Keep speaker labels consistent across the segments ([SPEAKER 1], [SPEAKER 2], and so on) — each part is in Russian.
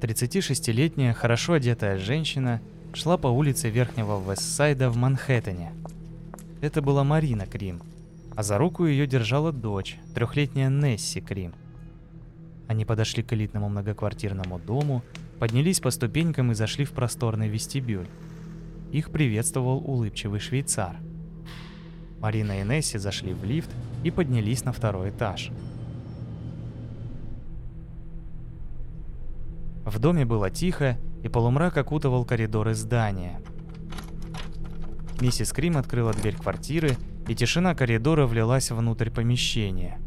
[SPEAKER 1] 36-летняя, хорошо одетая женщина шла по улице Верхнего Вестсайда в Манхэттене. Это была Марина Крим, а за руку ее держала дочь, трехлетняя Несси Крим. Они подошли к элитному многоквартирному дому, поднялись по ступенькам и зашли в просторный вестибюль. Их приветствовал улыбчивый швейцар. Марина и Несси зашли в лифт и поднялись на второй этаж. В доме было тихо, и полумрак окутывал коридоры здания. Миссис Крим открыла дверь квартиры, и тишина коридора влилась внутрь помещения.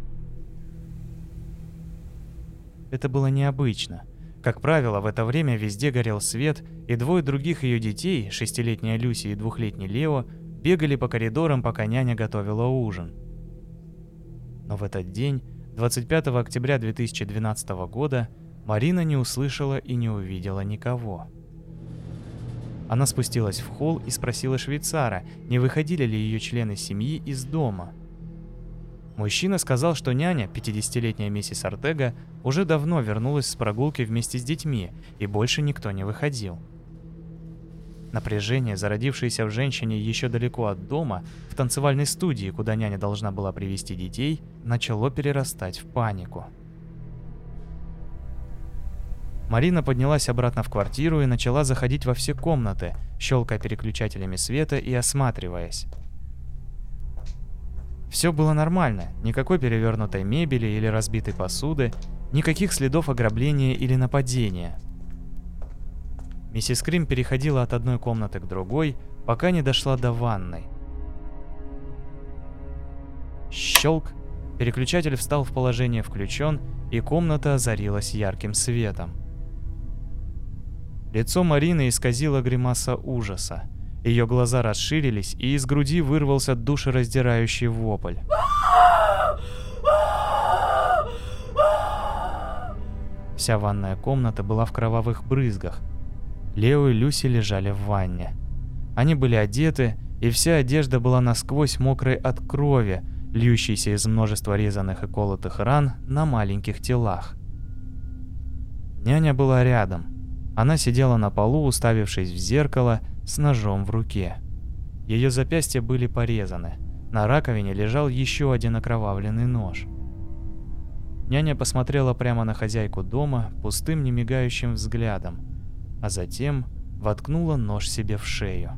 [SPEAKER 1] Это было необычно. Как правило, в это время везде горел свет, и двое других ее детей, шестилетняя Люси и двухлетний Лео, бегали по коридорам, пока няня готовила ужин. Но в этот день, 25 октября 2012 года, Марина не услышала и не увидела никого. Она спустилась в холл и спросила швейцара, не выходили ли ее члены семьи из дома. Мужчина сказал, что няня, 50-летняя миссис Артега, уже давно вернулась с прогулки вместе с детьми, и больше никто не выходил. Напряжение, зародившееся в женщине еще далеко от дома, в танцевальной студии, куда няня должна была привести детей, начало перерастать в панику. Марина поднялась обратно в квартиру и начала заходить во все комнаты, щелкая переключателями света и осматриваясь. Все было нормально, никакой перевернутой мебели или разбитой посуды, никаких следов ограбления или нападения. Миссис Крим переходила от одной комнаты к другой, пока не дошла до ванной. Щелк, переключатель встал в положение включен, и комната озарилась ярким светом. Лицо Марины исказило гримаса ужаса. Ее глаза расширились, и из груди вырвался душераздирающий вопль. Вся ванная комната была в кровавых брызгах. Лео и Люси лежали в ванне. Они были одеты, и вся одежда была насквозь мокрой от крови, льющейся из множества резаных и колотых ран на маленьких телах. Няня была рядом. Она сидела на полу, уставившись в зеркало, с ножом в руке. Ее запястья были порезаны. На раковине лежал еще один окровавленный нож. Няня посмотрела прямо на хозяйку дома пустым немигающим взглядом, а затем воткнула нож себе в шею.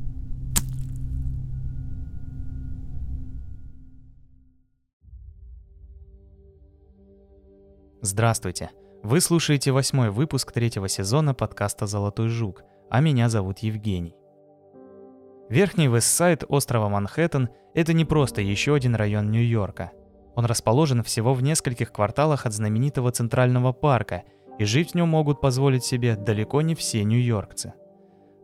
[SPEAKER 1] Здравствуйте! Вы слушаете восьмой выпуск третьего сезона подкаста «Золотой жук», а меня зовут Евгений. Верхний Вестсайд острова Манхэттен – это не просто еще один район Нью-Йорка. Он расположен всего в нескольких кварталах от знаменитого Центрального парка, и жить в нем могут позволить себе далеко не все нью-йоркцы.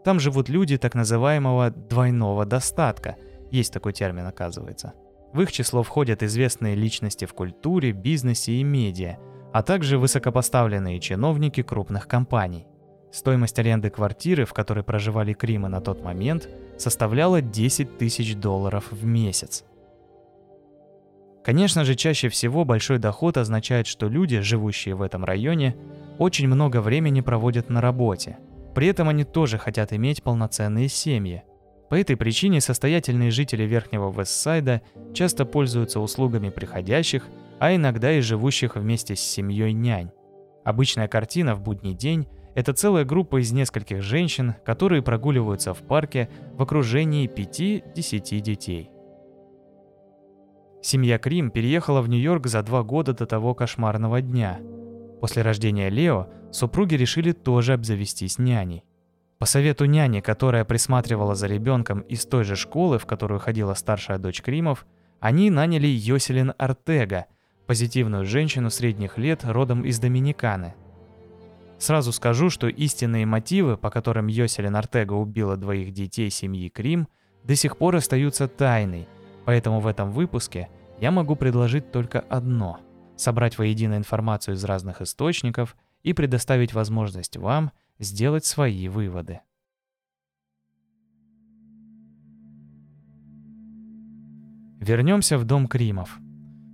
[SPEAKER 1] Там живут люди так называемого «двойного достатка», есть такой термин, оказывается. В их число входят известные личности в культуре, бизнесе и медиа – а также высокопоставленные чиновники крупных компаний. Стоимость аренды квартиры, в которой проживали Кримы на тот момент, составляла 10 тысяч долларов в месяц. Конечно же, чаще всего большой доход означает, что люди, живущие в этом районе, очень много времени проводят на работе. При этом они тоже хотят иметь полноценные семьи. По этой причине состоятельные жители Верхнего Вестсайда часто пользуются услугами приходящих а иногда и живущих вместе с семьей нянь. Обычная картина в будний день – это целая группа из нескольких женщин, которые прогуливаются в парке в окружении 5-10 детей. Семья Крим переехала в Нью-Йорк за два года до того кошмарного дня. После рождения Лео супруги решили тоже обзавестись няней. По совету няни, которая присматривала за ребенком из той же школы, в которую ходила старшая дочь Кримов, они наняли Йоселин Артега – позитивную женщину средних лет родом из Доминиканы. Сразу скажу, что истинные мотивы, по которым Йоселин Артега убила двоих детей семьи Крим, до сих пор остаются тайной, поэтому в этом выпуске я могу предложить только одно – собрать воедино информацию из разных источников и предоставить возможность вам сделать свои выводы. Вернемся в дом Кримов –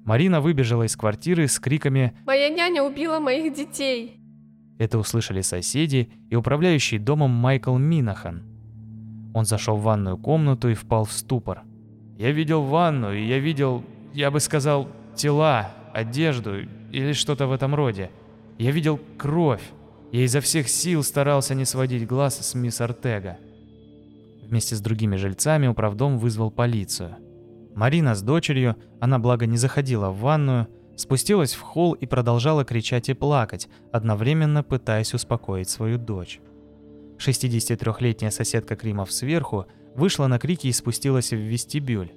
[SPEAKER 1] Марина выбежала из квартиры с криками
[SPEAKER 2] «Моя няня убила моих детей!».
[SPEAKER 1] Это услышали соседи и управляющий домом Майкл Минахан. Он зашел в ванную комнату и впал в ступор. «Я видел ванну, и я видел, я бы сказал, тела, одежду или что-то в этом роде. Я видел кровь. Я изо всех сил старался не сводить глаз с мисс Артега. Вместе с другими жильцами управдом вызвал полицию. Марина с дочерью, она благо не заходила в ванную, спустилась в холл и продолжала кричать и плакать, одновременно пытаясь успокоить свою дочь. 63-летняя соседка Кримов сверху вышла на крики и спустилась в вестибюль.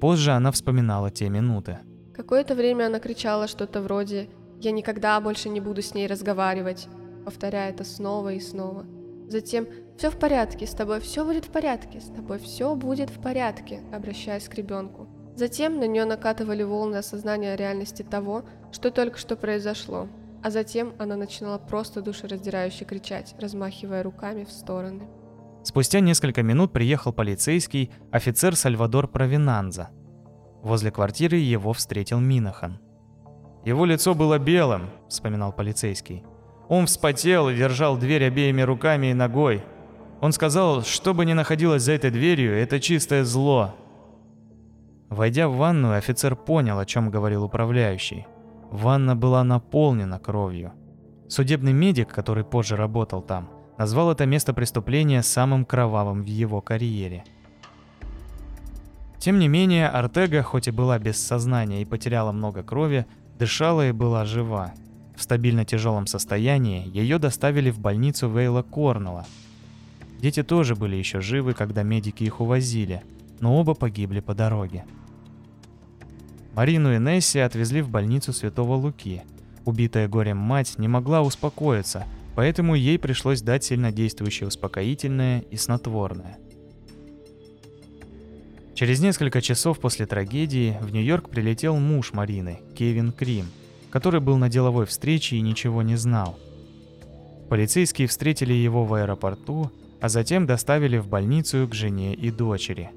[SPEAKER 1] Позже она вспоминала те минуты.
[SPEAKER 2] Какое-то время она кричала что-то вроде «Я никогда больше не буду с ней разговаривать», повторяя это снова и снова. Затем «Все в порядке, с тобой все будет в порядке, с тобой все будет в порядке», обращаясь к ребенку. Затем на нее накатывали волны осознания реальности того, что только что произошло. А затем она начинала просто душераздирающе кричать, размахивая руками в стороны.
[SPEAKER 1] Спустя несколько минут приехал полицейский офицер Сальвадор Провинанза. Возле квартиры его встретил Минахан. «Его лицо было белым», — вспоминал полицейский. Он вспотел и держал дверь обеими руками и ногой. Он сказал, что бы ни находилось за этой дверью, это чистое зло. Войдя в ванную, офицер понял, о чем говорил управляющий. Ванна была наполнена кровью. Судебный медик, который позже работал там, назвал это место преступления самым кровавым в его карьере. Тем не менее, Артега, хоть и была без сознания и потеряла много крови, дышала и была жива. В стабильно тяжелом состоянии ее доставили в больницу Вейла Корнелла. Дети тоже были еще живы, когда медики их увозили, но оба погибли по дороге. Марину и Несси отвезли в больницу Святого Луки. Убитая горем мать не могла успокоиться, поэтому ей пришлось дать сильнодействующее успокоительное и снотворное. Через несколько часов после трагедии в Нью-Йорк прилетел муж Марины, Кевин Крим – который был на деловой встрече и ничего не знал. Полицейские встретили его в аэропорту, а затем доставили в больницу к жене и дочери.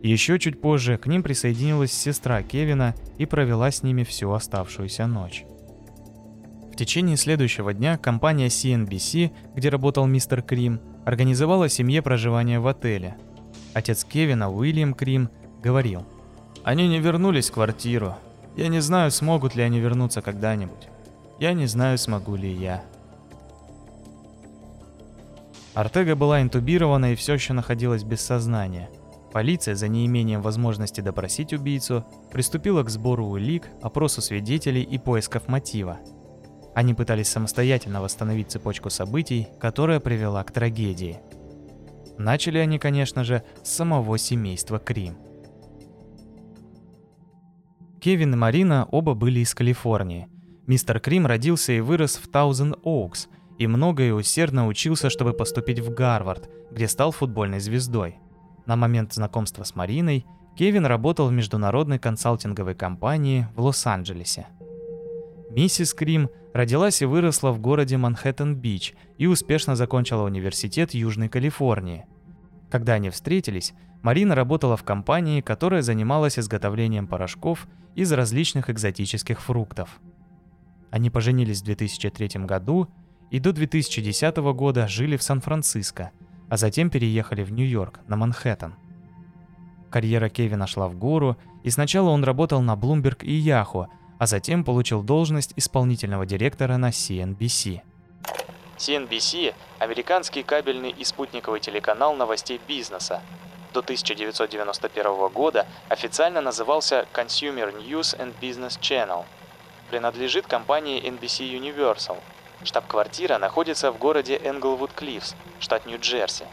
[SPEAKER 1] Еще чуть позже к ним присоединилась сестра Кевина и провела с ними всю оставшуюся ночь. В течение следующего дня компания CNBC, где работал мистер Крим, организовала семье проживание в отеле. Отец Кевина, Уильям Крим, говорил, «Они не вернулись в квартиру, я не знаю, смогут ли они вернуться когда-нибудь. Я не знаю, смогу ли я. Артега была интубирована и все еще находилась без сознания. Полиция, за неимением возможности допросить убийцу, приступила к сбору улик, опросу свидетелей и поисков мотива. Они пытались самостоятельно восстановить цепочку событий, которая привела к трагедии. Начали они, конечно же, с самого семейства Крим – Кевин и Марина оба были из Калифорнии. Мистер Крим родился и вырос в Таузен Оукс и много и усердно учился, чтобы поступить в Гарвард, где стал футбольной звездой. На момент знакомства с Мариной Кевин работал в международной консалтинговой компании в Лос-Анджелесе. Миссис Крим родилась и выросла в городе Манхэттен-Бич и успешно закончила университет Южной Калифорнии. Когда они встретились, Марина работала в компании, которая занималась изготовлением порошков из различных экзотических фруктов. Они поженились в 2003 году и до 2010 года жили в Сан-Франциско, а затем переехали в Нью-Йорк, на Манхэттен. Карьера Кевина шла в гору, и сначала он работал на Bloomberg и Yahoo, а затем получил должность исполнительного директора на CNBC. CNBC – американский кабельный и спутниковый телеканал новостей бизнеса, до 1991 года официально назывался Consumer News and Business Channel. Принадлежит компании NBC Universal. Штаб-квартира находится в городе Энглвуд-Клиффс, штат Нью-Джерси.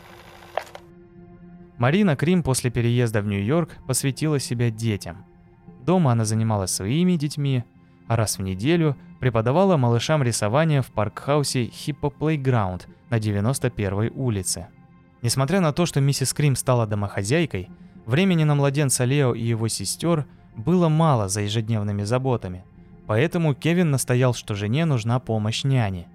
[SPEAKER 1] Марина Крим после переезда в Нью-Йорк посвятила себя детям. Дома она занималась своими детьми, а раз в неделю преподавала малышам рисование в паркхаусе Hippo Playground на 91-й улице. Несмотря на то, что миссис Крим стала домохозяйкой, времени на младенца Лео и его сестер было мало за ежедневными заботами, поэтому Кевин настоял, что жене нужна помощь няни.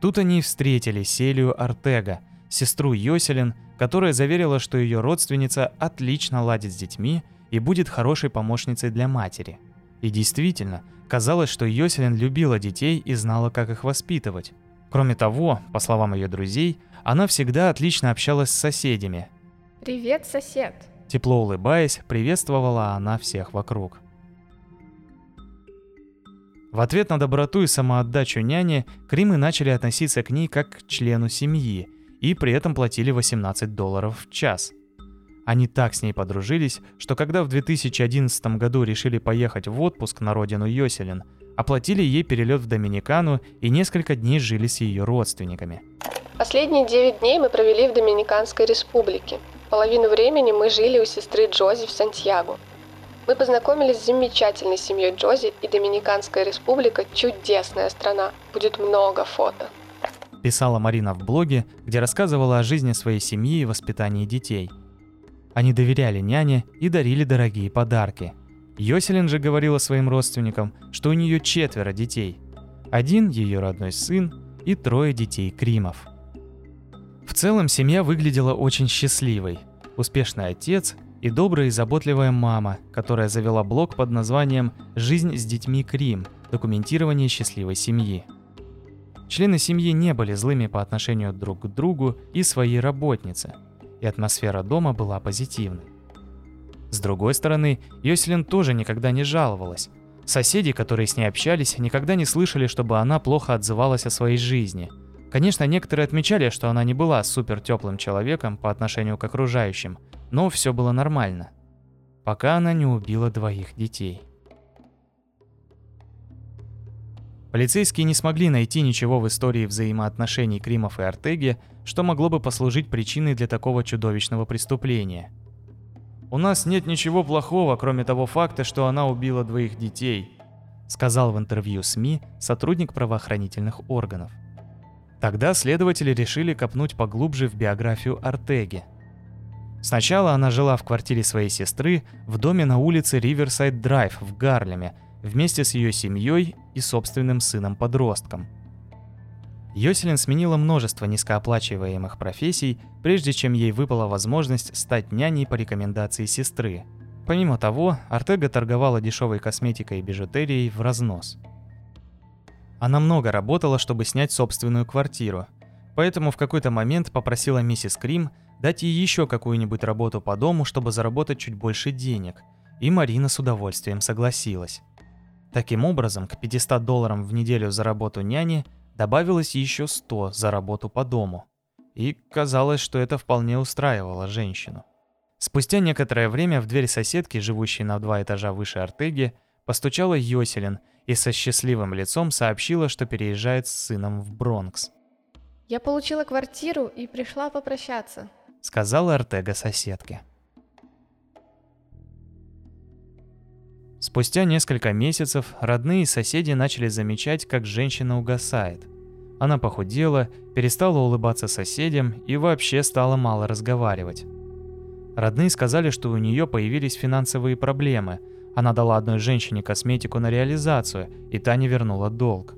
[SPEAKER 1] Тут они и встретили Селию Артега, сестру Йоселин, которая заверила, что ее родственница отлично ладит с детьми и будет хорошей помощницей для матери. И действительно, казалось, что Йоселин любила детей и знала, как их воспитывать. Кроме того, по словам ее друзей, она всегда отлично общалась с соседями.
[SPEAKER 2] «Привет, сосед!»
[SPEAKER 1] Тепло улыбаясь, приветствовала она всех вокруг. В ответ на доброту и самоотдачу няни, Кримы начали относиться к ней как к члену семьи и при этом платили 18 долларов в час. Они так с ней подружились, что когда в 2011 году решили поехать в отпуск на родину Йоселин, оплатили ей перелет в Доминикану и несколько дней жили с ее родственниками.
[SPEAKER 2] Последние 9 дней мы провели в Доминиканской республике. Половину времени мы жили у сестры Джози в Сантьяго. Мы познакомились с замечательной семьей Джози, и Доминиканская республика – чудесная страна. Будет много фото.
[SPEAKER 1] Писала Марина в блоге, где рассказывала о жизни своей семьи и воспитании детей. Они доверяли няне и дарили дорогие подарки. Йоселин же говорила своим родственникам, что у нее четверо детей. Один ее родной сын и трое детей Кримов. В целом семья выглядела очень счастливой. Успешный отец и добрая и заботливая мама, которая завела блог под названием «Жизнь с детьми Крим. Документирование счастливой семьи». Члены семьи не были злыми по отношению друг к другу и своей работнице, и атмосфера дома была позитивной. С другой стороны, Йоселин тоже никогда не жаловалась. Соседи, которые с ней общались, никогда не слышали, чтобы она плохо отзывалась о своей жизни. Конечно, некоторые отмечали, что она не была супер теплым человеком по отношению к окружающим – но все было нормально, пока она не убила двоих детей. Полицейские не смогли найти ничего в истории взаимоотношений Кримов и Артеги, что могло бы послужить причиной для такого чудовищного преступления. «У нас нет ничего плохого, кроме того факта, что она убила двоих детей», сказал в интервью СМИ сотрудник правоохранительных органов. Тогда следователи решили копнуть поглубже в биографию Артеги. Сначала она жила в квартире своей сестры в доме на улице Риверсайд Драйв в Гарлеме вместе с ее семьей и собственным сыном-подростком. Йоселин сменила множество низкооплачиваемых профессий, прежде чем ей выпала возможность стать няней по рекомендации сестры. Помимо того, Артега торговала дешевой косметикой и бижутерией в разнос. Она много работала, чтобы снять собственную квартиру, поэтому в какой-то момент попросила миссис Крим дать ей еще какую-нибудь работу по дому, чтобы заработать чуть больше денег, и Марина с удовольствием согласилась. Таким образом, к 500 долларам в неделю за работу няни добавилось еще 100 за работу по дому. И казалось, что это вполне устраивало женщину. Спустя некоторое время в дверь соседки, живущей на два этажа выше Артеги, постучала Йоселин и со счастливым лицом сообщила, что переезжает с сыном в Бронкс.
[SPEAKER 2] «Я получила квартиру и пришла попрощаться»,
[SPEAKER 1] сказала Артега соседке. Спустя несколько месяцев родные и соседи начали замечать, как женщина угасает. Она похудела, перестала улыбаться соседям и вообще стала мало разговаривать. Родные сказали, что у нее появились финансовые проблемы. Она дала одной женщине косметику на реализацию, и та не вернула долг.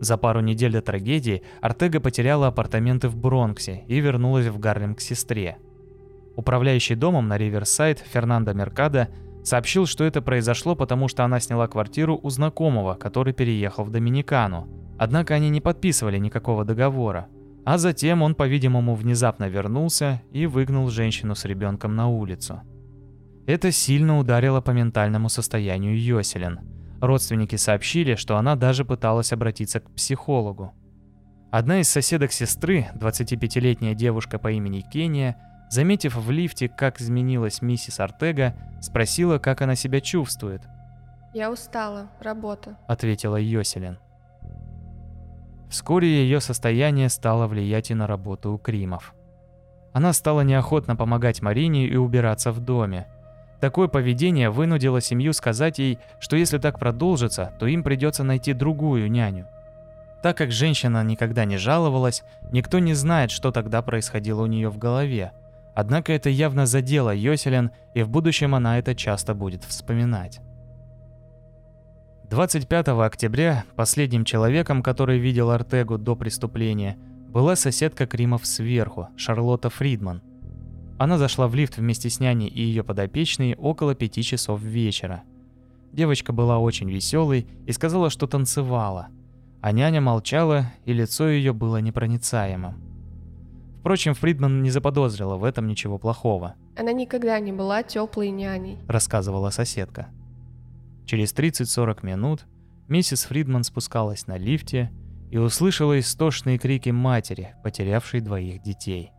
[SPEAKER 1] За пару недель до трагедии Артега потеряла апартаменты в Бронксе и вернулась в Гарлем к сестре. Управляющий домом на Риверсайд Фернандо Меркадо сообщил, что это произошло, потому что она сняла квартиру у знакомого, который переехал в Доминикану. Однако они не подписывали никакого договора. А затем он, по-видимому, внезапно вернулся и выгнал женщину с ребенком на улицу. Это сильно ударило по ментальному состоянию Йоселин – Родственники сообщили, что она даже пыталась обратиться к психологу. Одна из соседок сестры, 25-летняя девушка по имени Кения, заметив в лифте, как изменилась миссис Артега, спросила, как она себя чувствует.
[SPEAKER 2] «Я устала, работа», —
[SPEAKER 1] ответила Йоселин. Вскоре ее состояние стало влиять и на работу у Кримов. Она стала неохотно помогать Марине и убираться в доме, Такое поведение вынудило семью сказать ей, что если так продолжится, то им придется найти другую няню. Так как женщина никогда не жаловалась, никто не знает, что тогда происходило у нее в голове. Однако это явно задело Йоселин, и в будущем она это часто будет вспоминать. 25 октября последним человеком, который видел Артегу до преступления, была соседка Кримов сверху, Шарлотта Фридман – она зашла в лифт вместе с няней и ее подопечной около пяти часов вечера. Девочка была очень веселой и сказала, что танцевала. А няня молчала, и лицо ее было непроницаемым. Впрочем, Фридман не заподозрила в этом ничего плохого.
[SPEAKER 2] Она никогда не была теплой няней,
[SPEAKER 1] рассказывала соседка. Через 30-40 минут миссис Фридман спускалась на лифте и услышала истошные крики матери, потерявшей двоих детей.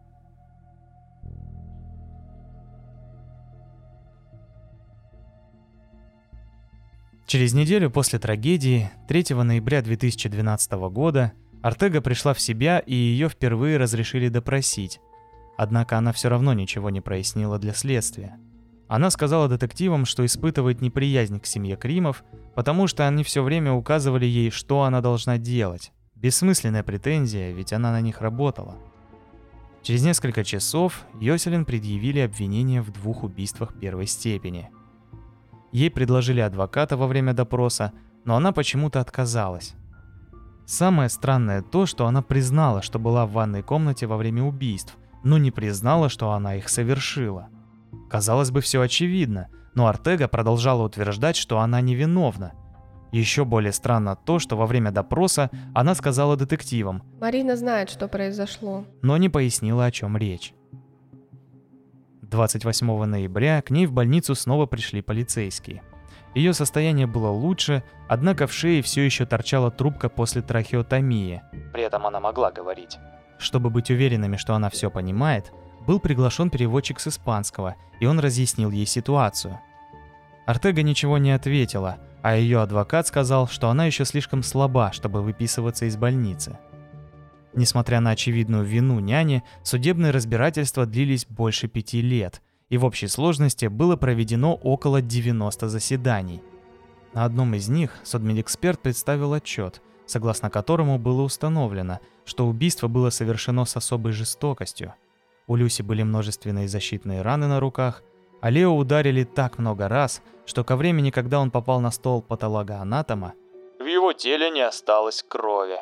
[SPEAKER 1] Через неделю после трагедии, 3 ноября 2012 года, Артега пришла в себя и ее впервые разрешили допросить. Однако она все равно ничего не прояснила для следствия. Она сказала детективам, что испытывает неприязнь к семье Кримов, потому что они все время указывали ей, что она должна делать. Бессмысленная претензия, ведь она на них работала. Через несколько часов Йоселин предъявили обвинение в двух убийствах первой степени – Ей предложили адвоката во время допроса, но она почему-то отказалась. Самое странное то, что она признала, что была в ванной комнате во время убийств, но не признала, что она их совершила. Казалось бы, все очевидно, но Артега продолжала утверждать, что она невиновна. Еще более странно то, что во время допроса она сказала детективам.
[SPEAKER 2] Марина знает, что произошло.
[SPEAKER 1] Но не пояснила, о чем речь. 28 ноября к ней в больницу снова пришли полицейские. Ее состояние было лучше, однако в шее все еще торчала трубка после трахеотомии. При этом она могла говорить. Чтобы быть уверенными, что она все понимает, был приглашен переводчик с испанского, и он разъяснил ей ситуацию. Артега ничего не ответила, а ее адвокат сказал, что она еще слишком слаба, чтобы выписываться из больницы. Несмотря на очевидную вину няни, судебные разбирательства длились больше пяти лет, и в общей сложности было проведено около 90 заседаний. На одном из них судмедэксперт представил отчет, согласно которому было установлено, что убийство было совершено с особой жестокостью. У Люси были множественные защитные раны на руках, а Лео ударили так много раз, что ко времени, когда он попал на стол патологоанатома, в его теле не осталось крови.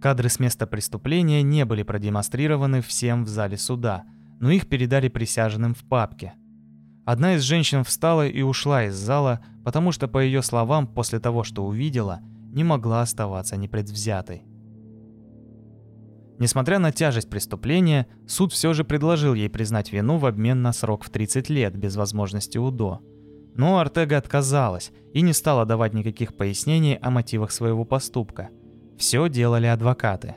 [SPEAKER 1] Кадры с места преступления не были продемонстрированы всем в зале суда, но их передали присяжным в папке. Одна из женщин встала и ушла из зала, потому что, по ее словам, после того, что увидела, не могла оставаться непредвзятой. Несмотря на тяжесть преступления, суд все же предложил ей признать вину в обмен на срок в 30 лет без возможности УДО. Но Артега отказалась и не стала давать никаких пояснений о мотивах своего поступка – все делали адвокаты.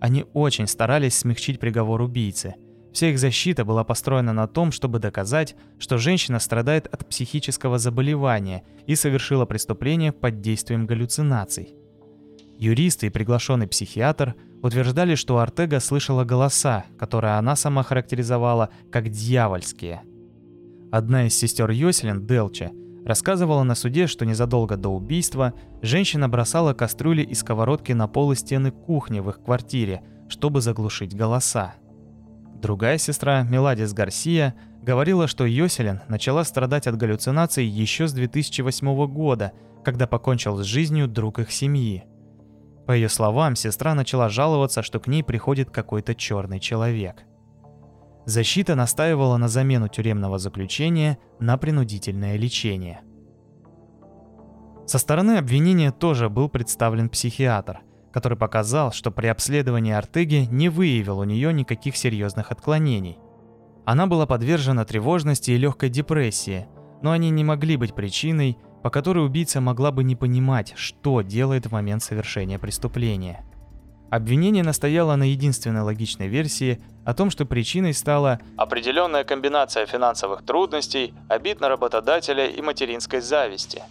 [SPEAKER 1] Они очень старались смягчить приговор убийцы. Вся их защита была построена на том, чтобы доказать, что женщина страдает от психического заболевания и совершила преступление под действием галлюцинаций. Юристы и приглашенный психиатр утверждали, что Артега слышала голоса, которые она сама характеризовала как дьявольские. Одна из сестер Йоселин, Делча, Рассказывала на суде, что незадолго до убийства женщина бросала кастрюли и сковородки на пол и стены кухни в их квартире, чтобы заглушить голоса. Другая сестра, Меладис Гарсия, говорила, что Йоселин начала страдать от галлюцинаций еще с 2008 года, когда покончил с жизнью друг их семьи. По ее словам, сестра начала жаловаться, что к ней приходит какой-то черный человек. Защита настаивала на замену тюремного заключения на принудительное лечение. Со стороны обвинения тоже был представлен психиатр, который показал, что при обследовании Артеги не выявил у нее никаких серьезных отклонений. Она была подвержена тревожности и легкой депрессии, но они не могли быть причиной, по которой убийца могла бы не понимать, что делает в момент совершения преступления. Обвинение настояло на единственной логичной версии о том, что причиной стала определенная комбинация финансовых трудностей, обид на работодателя и материнской зависти.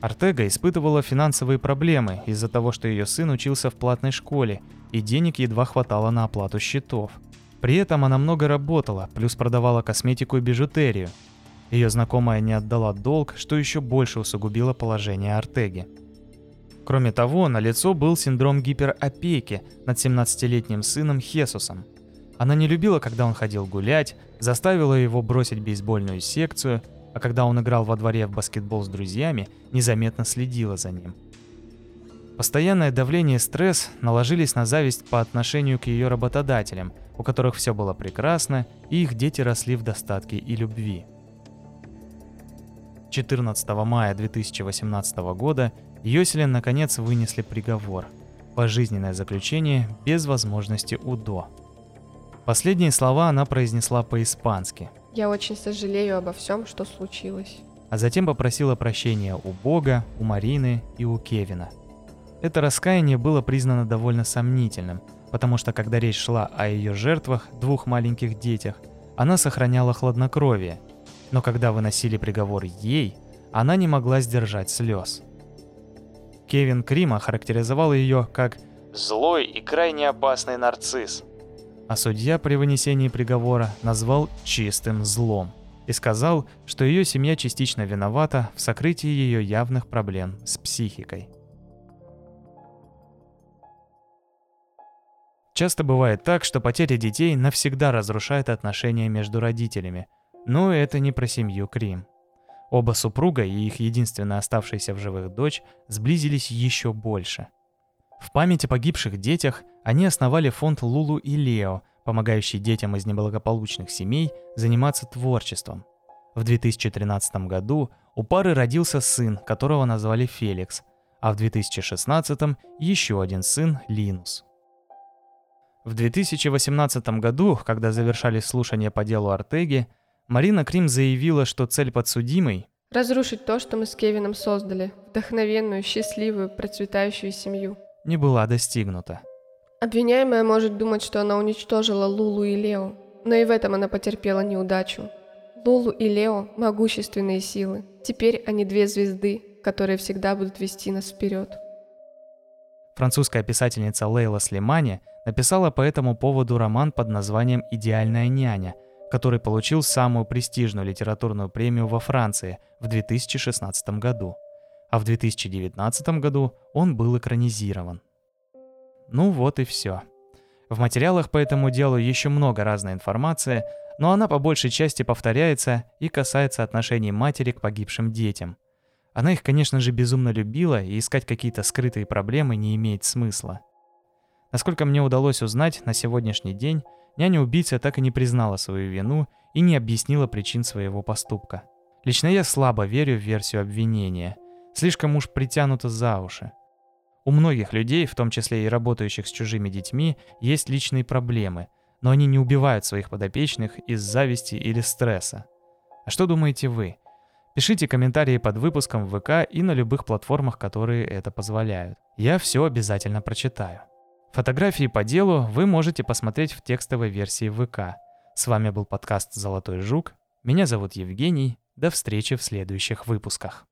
[SPEAKER 1] Артега испытывала финансовые проблемы из-за того, что ее сын учился в платной школе, и денег едва хватало на оплату счетов. При этом она много работала, плюс продавала косметику и бижутерию. Ее знакомая не отдала долг, что еще больше усугубило положение Артеги. Кроме того, на лицо был синдром гиперопеки над 17-летним сыном Хесусом. Она не любила, когда он ходил гулять, заставила его бросить бейсбольную секцию, а когда он играл во дворе в баскетбол с друзьями, незаметно следила за ним. Постоянное давление и стресс наложились на зависть по отношению к ее работодателям, у которых все было прекрасно, и их дети росли в достатке и любви. 14 мая 2018 года Йоселин наконец вынесли приговор – пожизненное заключение без возможности УДО. Последние слова она произнесла по-испански.
[SPEAKER 2] «Я очень сожалею обо всем, что случилось».
[SPEAKER 1] А затем попросила прощения у Бога, у Марины и у Кевина. Это раскаяние было признано довольно сомнительным, потому что когда речь шла о ее жертвах, двух маленьких детях, она сохраняла хладнокровие. Но когда выносили приговор ей, она не могла сдержать слез. Кевин Крим охарактеризовал ее как «злой и крайне опасный нарцисс», а судья при вынесении приговора назвал чистым злом и сказал, что ее семья частично виновата в сокрытии ее явных проблем с психикой. Часто бывает так, что потеря детей навсегда разрушает отношения между родителями, но это не про семью Крим. Оба супруга и их единственная оставшаяся в живых дочь сблизились еще больше. В память о погибших детях они основали фонд Лулу и Лео, помогающий детям из неблагополучных семей заниматься творчеством. В 2013 году у пары родился сын, которого назвали Феликс, а в 2016 еще один сын Линус. В 2018 году, когда завершались слушания по делу Артеги, Марина Крим заявила, что цель подсудимой –
[SPEAKER 2] разрушить то, что мы с Кевином создали, вдохновенную, счастливую, процветающую семью.
[SPEAKER 1] Не была достигнута.
[SPEAKER 2] Обвиняемая может думать, что она уничтожила Лулу и Лео, но и в этом она потерпела неудачу. Лулу и Лео – могущественные силы. Теперь они две звезды, которые всегда будут вести нас вперед.
[SPEAKER 1] Французская писательница Лейла Слимани написала по этому поводу роман под названием «Идеальная няня», который получил самую престижную литературную премию во Франции в 2016 году, а в 2019 году он был экранизирован. Ну вот и все. В материалах по этому делу еще много разной информации, но она по большей части повторяется и касается отношений матери к погибшим детям. Она их, конечно же, безумно любила, и искать какие-то скрытые проблемы не имеет смысла. Насколько мне удалось узнать, на сегодняшний день Няня-убийца так и не признала свою вину и не объяснила причин своего поступка. Лично я слабо верю в версию обвинения. Слишком уж притянуто за уши. У многих людей, в том числе и работающих с чужими детьми, есть личные проблемы, но они не убивают своих подопечных из зависти или стресса. А что думаете вы? Пишите комментарии под выпуском в ВК и на любых платформах, которые это позволяют. Я все обязательно прочитаю. Фотографии по делу вы можете посмотреть в текстовой версии ВК. С вами был подкаст «Золотой жук». Меня зовут Евгений. До встречи в следующих выпусках.